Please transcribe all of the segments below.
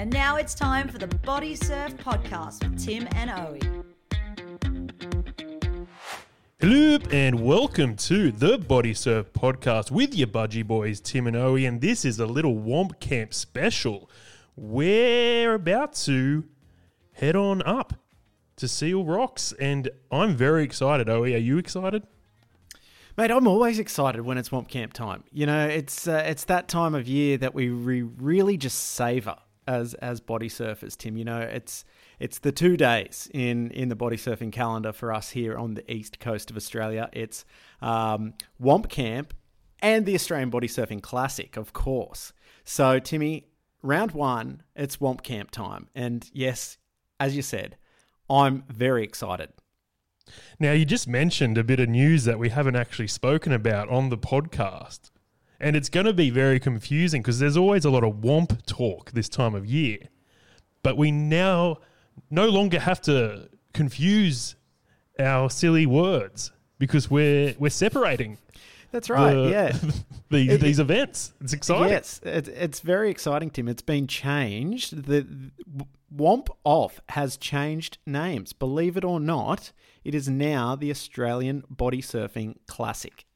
And now it's time for the Body Surf podcast with Tim and Owie. Hello and welcome to the Body Surf podcast with your budgie boys Tim and Owie, and this is a little Whomp Camp special. We're about to head on up to Seal Rocks, and I'm very excited. Owie, are you excited? Mate, I'm always excited when it's Whomp Camp time. You know, it's uh, it's that time of year that we re- really just savor as as body surfers. Tim, you know, it's it's the two days in in the body surfing calendar for us here on the east coast of Australia. It's um, Whomp Camp and the Australian Body Surfing Classic, of course. So, Timmy, round one, it's Whomp Camp time, and yes, as you said, I'm very excited. Now, you just mentioned a bit of news that we haven't actually spoken about on the podcast. And it's going to be very confusing because there's always a lot of womp talk this time of year. But we now no longer have to confuse our silly words because we're we're separating. That's right. the- yeah. these, It- these events. It's exciting. Yes, it, it's very exciting, Tim. It's been changed. The Whomp Off has changed names. Believe it or not, it is now the Australian Body Surfing Classic.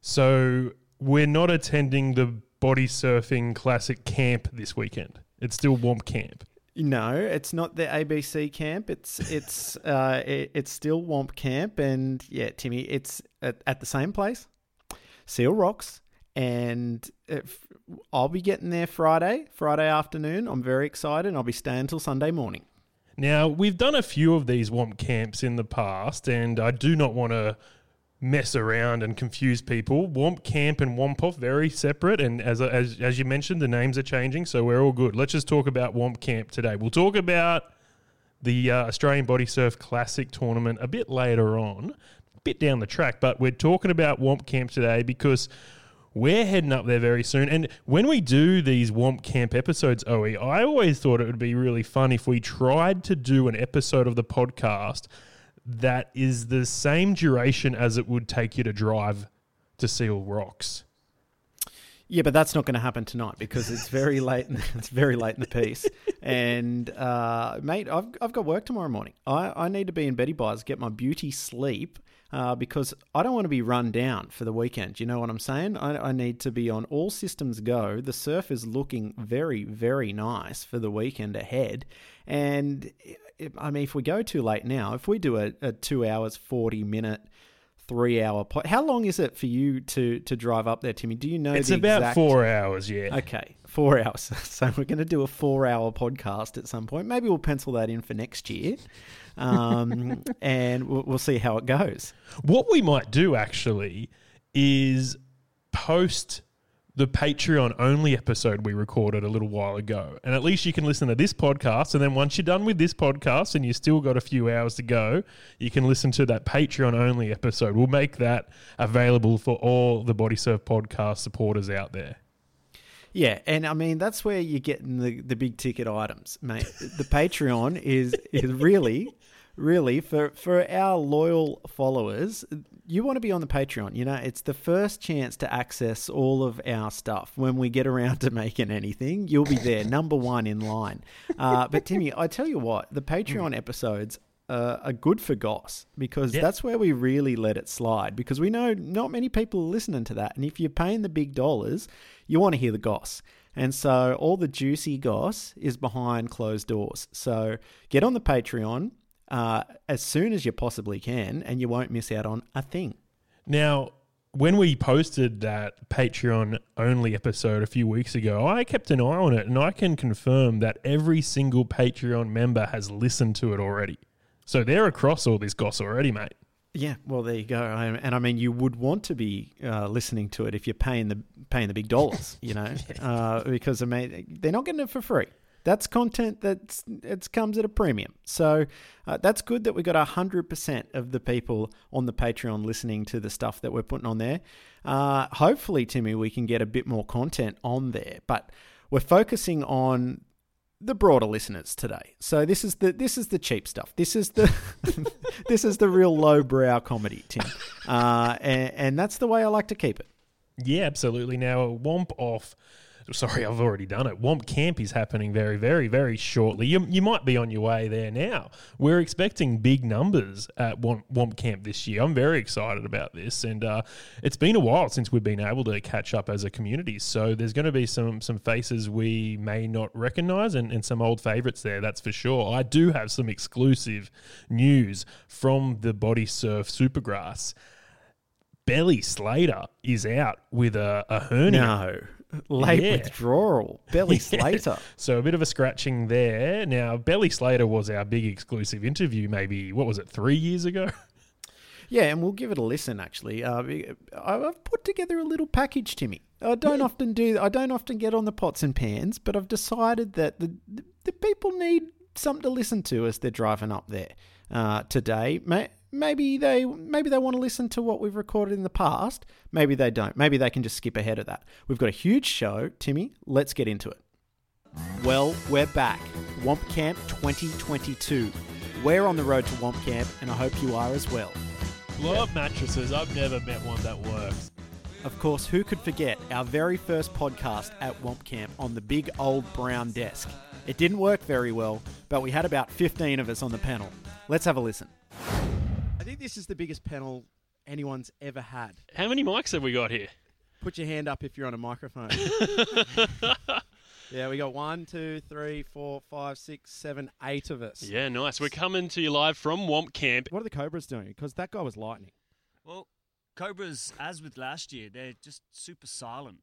So we're not attending the body surfing classic camp this weekend. It's still Whomp Camp. No, it's not the ABC camp. It's it's uh, it, it's still Whomp Camp, and yeah, Timmy, it's at, at the same place, Seal Rocks, and if, I'll be getting there Friday, Friday afternoon. I'm very excited. And I'll be staying until Sunday morning. Now, we've done a few of these Whomp camps in the past, and I do not want to mess around and confuse people. Whomp camp and Whomp off very separate, and as, as as you mentioned, the names are changing, so we're all good. Let's just talk about Whomp camp today. We'll talk about the uh, Australian Body Surf Classic tournament a bit later on, a bit down the track, but we're talking about Whomp camp today because. We're heading up there very soon. And when we do these Whomp Camp episodes, OE, I always thought it would be really fun if we tried to do an episode of the podcast that is the same duration as it would take you to drive to Seal Rocks. Yeah, but that's not going to happen tonight because it's very late. In, it's very late in the piece, and uh, mate, I've I've got work tomorrow morning. I, I need to be in Betty Bars, get my beauty sleep, uh, because I don't want to be run down for the weekend. You know what I'm saying? I, I need to be on all systems go. The surf is looking very very nice for the weekend ahead, and if, I mean, if we go too late now, if we do a, a two hours forty minute three hour po- how long is it for you to to drive up there timmy do you know It's about exact- four hours, yeah. Okay, four hours. So we're going to do a four-hour podcast at some point. Maybe we'll pencil that in for next year, um, and we'll, we'll see how it goes. What we might do actually is post the Patreon only episode we recorded a little while ago. And at least you can listen to this podcast. And then once you're done with this podcast and you still got a few hours to go, you can listen to that Patreon only episode. We'll make that available for all the Body Surf podcast supporters out there. Yeah, and I mean that's where you're getting the, the big ticket items, mate. The Patreon is is really, really for for our loyal followers. You want to be on the Patreon. You know, it's the first chance to access all of our stuff when we get around to making anything. You'll be there, number one in line. Uh, but Timmy, I tell you what, the Patreon episodes uh, are good for Goss because Yeah. that's where we really let it slide because we know not many people are listening to that. And if you're paying the big dollars, you want to hear the Goss. And so all the juicy Goss is behind closed doors. So get on the Patreon uh, as soon as you possibly can and you won't miss out on a thing. Now, when we posted that Patreon only episode a few weeks ago, I kept an eye on it and I can confirm that every single Patreon member has listened to it already. So they're across all this goss already, mate. Yeah, well, there you go. And I mean, you would want to be uh, listening to it if you're paying the paying the big dollars, you know, uh, because I mean, they're not getting it for free. That's content that's it comes at a premium. So uh, that's good that we got hundred percent of the people on the Patreon listening to the stuff that we're putting on there. Uh, hopefully, Timmy, we can get a bit more content on there, but we're focusing on the broader listeners today. So this is the this is the cheap stuff. This is the this is the real lowbrow comedy, Tim, uh, and, and that's the way I like to keep it. Yeah, absolutely. Now, a Whomp Off sorry, I've already done it. Whomp Camp is happening very, very, very shortly. You, you might be on your way there now. We're expecting big numbers at Whomp, Whomp Camp this year. I'm very excited about this, and uh, it's been a while since we've been able to catch up as a community. So there's going to be some some faces we may not recognise, and, and some old favourites there. That's for sure. I do have some exclusive news from the Body Surf Supergrass. Belly Slater is out with a, a hernia. No. Late Yeah. withdrawal. Belly Slater. So a bit of a scratching there. Now, Belly Slater was our big exclusive interview, maybe, what was it, three years ago? Yeah, and we'll give it a listen. Actually, uh, I- I've put together a little package, Timmy. I don't often do. I don't often get on the pots and pans, but I've decided that the, the people need something to listen to as they're driving up there uh, today. May, maybe they maybe they want to listen to what we've recorded in the past. Maybe they don't. Maybe they can just skip ahead of that. We've got a huge show, Timmy. Let's get into it. Well, we're back. Whomp Camp 2022. We're on the road to Whomp Camp, and I hope you are as well. Love mattresses. I've never met one that works. Of course, who could forget our very first podcast at Whomp Camp on the big old brown desk? It didn't work very well, but we had about 15 of us on the panel. Let's have a listen. I think this is the biggest panel anyone's ever had. How many mics have we got here? Put your hand up if you're on a microphone. yeah, we got one, two, three, four, five, six, seven, eight of us. Yeah, nice. We're coming to you live from Whomp Camp. What are the Cobras doing? Because that guy was lightning. Well, Cobras, as with last year, they're just super silent.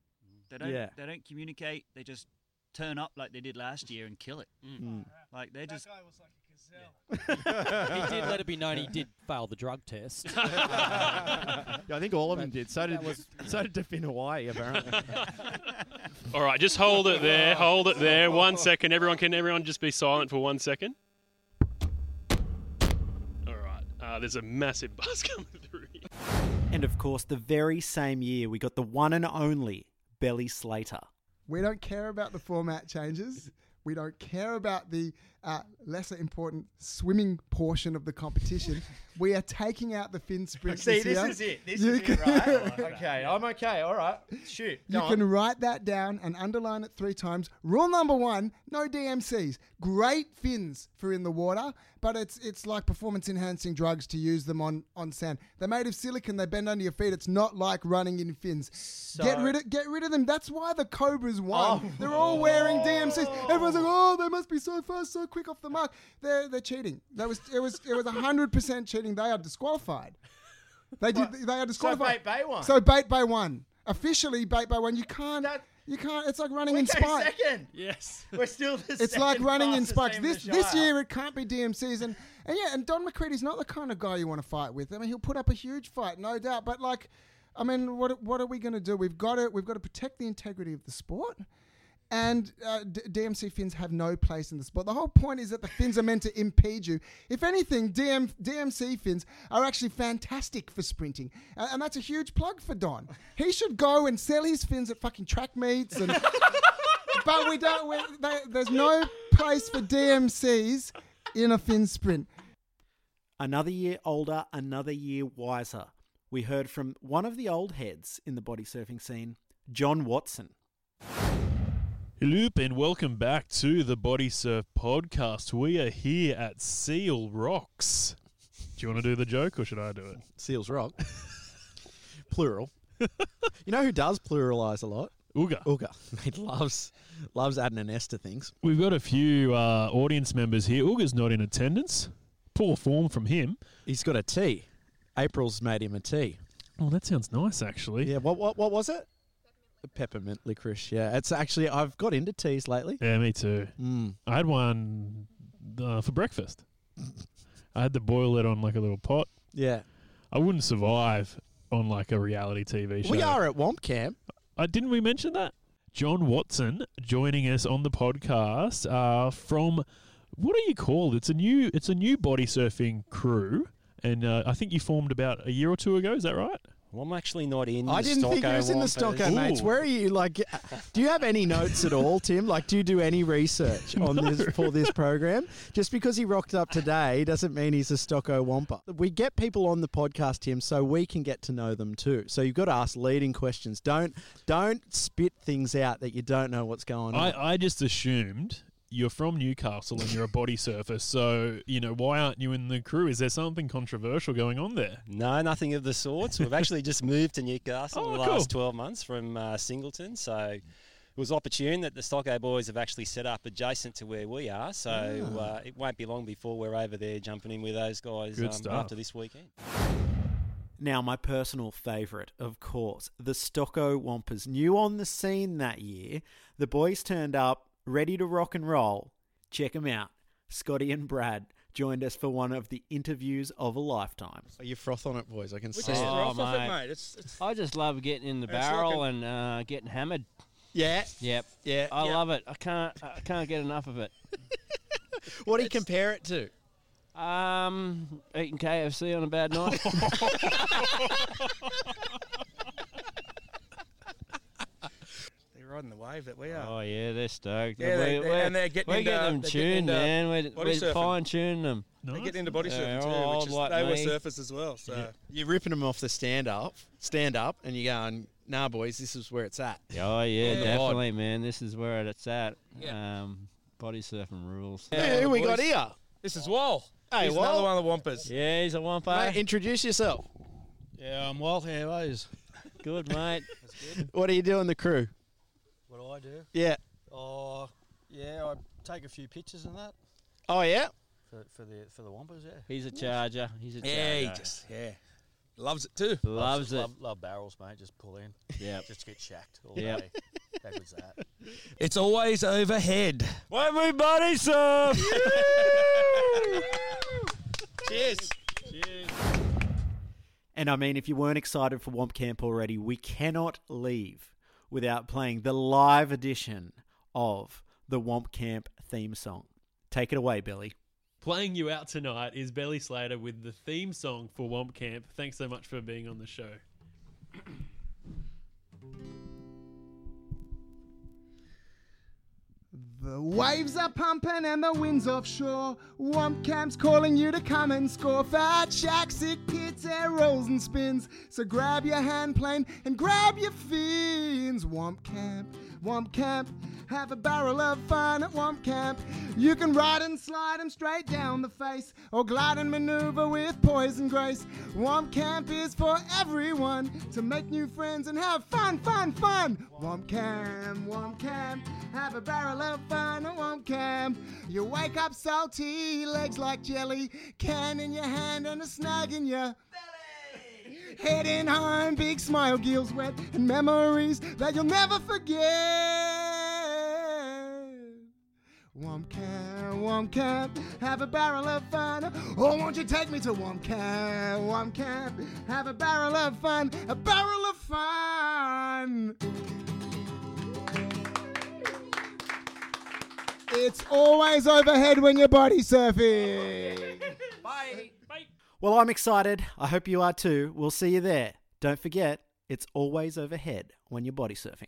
They don't. Yeah. They don't communicate. They just turn up like they did last year and kill it. Mm. Like they're just. guy was like a gazelle. he did let it be known he did fail the drug test. Yeah, I think all of them did. So did so did Defin Hawaii apparently. All right, just hold it there. Hold it there. One second. Everyone, can everyone just be silent for one second? All right. Uh, there's a massive buzz coming through. And of course, the very same year, we got the one and only Belly Slater. We don't care about the format changes. We don't care about the uh, lesser important swimming portion of the competition. we are taking out the fin sprint. See, this this is it. This You is it, right? okay, I'm okay. All right, shoot. You Go can write that down and underline it three times. Rule number one: no DMCs. Great fins for in the water, but it's it's like performance enhancing drugs to use them on on sand. They're made of silicon. They bend under your feet. It's not like running in fins. get rid of get rid of them. That's why the Cobras won. Oh. They're all wearing DMCs. Everyone's like, oh, they must be so fast, so quick off the mark. They're they're cheating. That was it was it was hundred percent cheating. They are disqualified. They did. They are disqualified. So disqualified. Bait Bay won. So bait by one. Officially bait by one. You can't. That- you can't. It's like running we in spikes. second. Yes. We're still the It's like running in spikes. This this year it can't be DMCs and and yeah. And Don McCready's not the kind of guy you want to fight with. I mean, he'll put up a huge fight, no doubt. But like, I mean, what what are we going to do? We've got to we've got to protect the integrity of the sport. And uh, D- DMC fins have no place in the sport. The whole point is that the fins are meant to impede you. If anything, DM, DMC fins are actually fantastic for sprinting, uh, and that's a huge plug for Don. He should go and sell his fins at fucking track meets, and but we don't. They, there's no place for DMCs in a fin sprint. Another year older, another year wiser. We heard from one of the old heads in the body surfing scene, John Watson. Hello and welcome back to the Body Surf podcast. We are here at Seal Rocks. Do you want to do the joke or should I do it? Seals Rock. Plural. you know who does pluralize a lot? Uga. Uga. He loves loves adding an S to things. We've got a few uh, audience members here. Uga's not in attendance. Poor form from him. He's got a T. April's made him a T. Oh, that sounds nice, actually. Yeah. What what what was it? Peppermint licorice. Yeah. It's actually I've got into teas lately. Yeah, me too. Mm. I had one uh, for breakfast. I had to boil it on like a little pot. Yeah. I wouldn't survive on like a reality TV show. We are at Whomp Camp. Uh, didn't we mention that? John Watson joining us on the podcast uh, from what are you called? It's a new it's a new body surfing crew, and uh, I think you formed about a year or two ago. Is that right? Well, I'm actually not in. The Stocko. I the didn't think he was in the Wampers. Stocko, mates. Where are you? Like, do you have any notes at all, Tim? Like, do you do any research on this for this program? Just because he rocked up today doesn't mean he's a Stocko Wamper. We get people on the podcast, Tim, so we can get to know them too. So you've got to ask leading questions. Don't don't spit things out that you don't know what's going on. I, I just assumed you're from Newcastle and you're a body surfer, so you know why aren't you in the crew? Is there something controversial going on there? No, nothing of the sorts. We've actually just moved to Newcastle Oh, in the cool. last 12 months from uh, Singleton. So it was opportune that the Stocko boys have actually set up adjacent to where we are. So uh, it won't be long before we're over there jumping in with those guys um, after this weekend. Now, my personal favourite, of course, the Stocko Wampers. New on the scene that year, the boys turned up ready to rock and roll. Check them out. Scotty and Brad joined us for one of the interviews of a lifetime. you froth on it, boys. I can see Just it. throw Oh, off it, mate. mate. It's, it's, I just love getting in the barrel like and uh, getting hammered. Yeah, Yep. yeah. I yeah. love it. I can't. I can't get enough of it. What do you compare it to? Um, eating KFC on a bad night. they're riding the wave that we are. oh yeah, they're stoked. Yeah, they- We- they- we're- and they're getting we're into- getting them they're getting tuned, into man. We're, we're fine tuning them. They get into body Yeah, surfing too, old which is, like they were me. surfers as well. So You're ripping them off the stand up, stand up, and you're going, "Nah, boys, this is where it's at." Oh yeah, On the definitely, man. This is where it's at. Um, body surfing rules. Hey, who we got here? this is Wall. Hey, He's Wal. another one of the Wampers. Yeah, he's a wampa. Mate, introduce yourself. Yeah, I'm Walt. How are yous? Good mate. What do you do in the crew? What I do? Yeah. Oh, yeah, I take a few pictures and that Oh yeah. for, for the for the Wampers. Yeah, He's a charger. He's a charger. Yeah, he just yeah loves it too. loves it. Love, love barrels, mate. Just pull in. Yeah. Just get shacked all Yep. day. That was that. It's always overhead. When we body surf. Cheers. Cheers. And I mean, if you weren't excited for Whomp Camp already, we cannot leave without playing the live edition of the Whomp Camp theme song. Take it away, Billy. Playing you out tonight is Billy Slater with the theme song for Whomp Camp. Thanks so much for being on the show. Waves are pumping and the wind's offshore. Whomp Camp's calling you to come and score. Fat shack, sick pits, air rolls and spins. So grab your hand plane and grab your fins. Whomp Camp, Whomp Camp. Have a barrel of fun at Whomp Camp. You can ride and slide 'em straight down the face, or glide and maneuver with poise and grace. Whomp Camp is for everyone to make new friends and have fun, fun, fun. Whomp Camp, Whomp Camp. Have a barrel of fun at Whomp Camp. You wake up salty, legs like jelly, can in your hand and a snag in your Heading home, big smile, gills wet, and memories that you'll never forget. Whomp camp, Whomp camp, have a barrel of fun. Oh, won't you take me to Whomp camp, Whomp camp, have a barrel of fun, a barrel of fun. It's always overhead when you're body surfing. Bye. Well, I'm excited. I hope you are too. We'll see you there. Don't forget, it's always overhead when you're body surfing.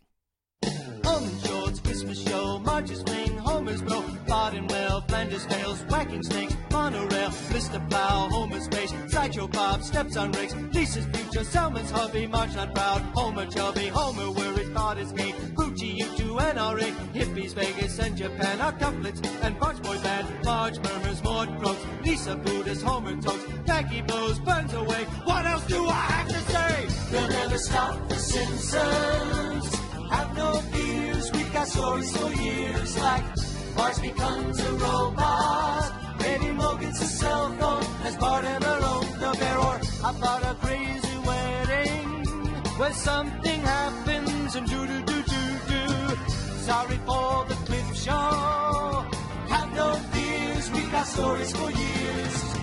Homer's Pardon well, Flanders tails, whacking snakes, monorail, Mr. Plow, Homer's space, Sideshow Bob, steps on rakes, Lisa's future, Selma's hubby, March not proud, Homer chubby, Homer his thought is gay, Gucci, U2, NRA, hippies, Vegas, and Japan, our couplets, and Barge Boy Band, Marge murmurs, Maude croaks, Lisa Buddhist, Homer talks, Jackie blows, burns away, what else do I have to say? They'll never stop the Simpsons. Have no fears, we've got stories for years. Like Mars becomes a robot, Baby Mo gets a cell phone, as Bart and alone the bear or about a crazy wedding where something happens and do do do do do. Sorry for the clip show. Have no fears, we've got stories for years.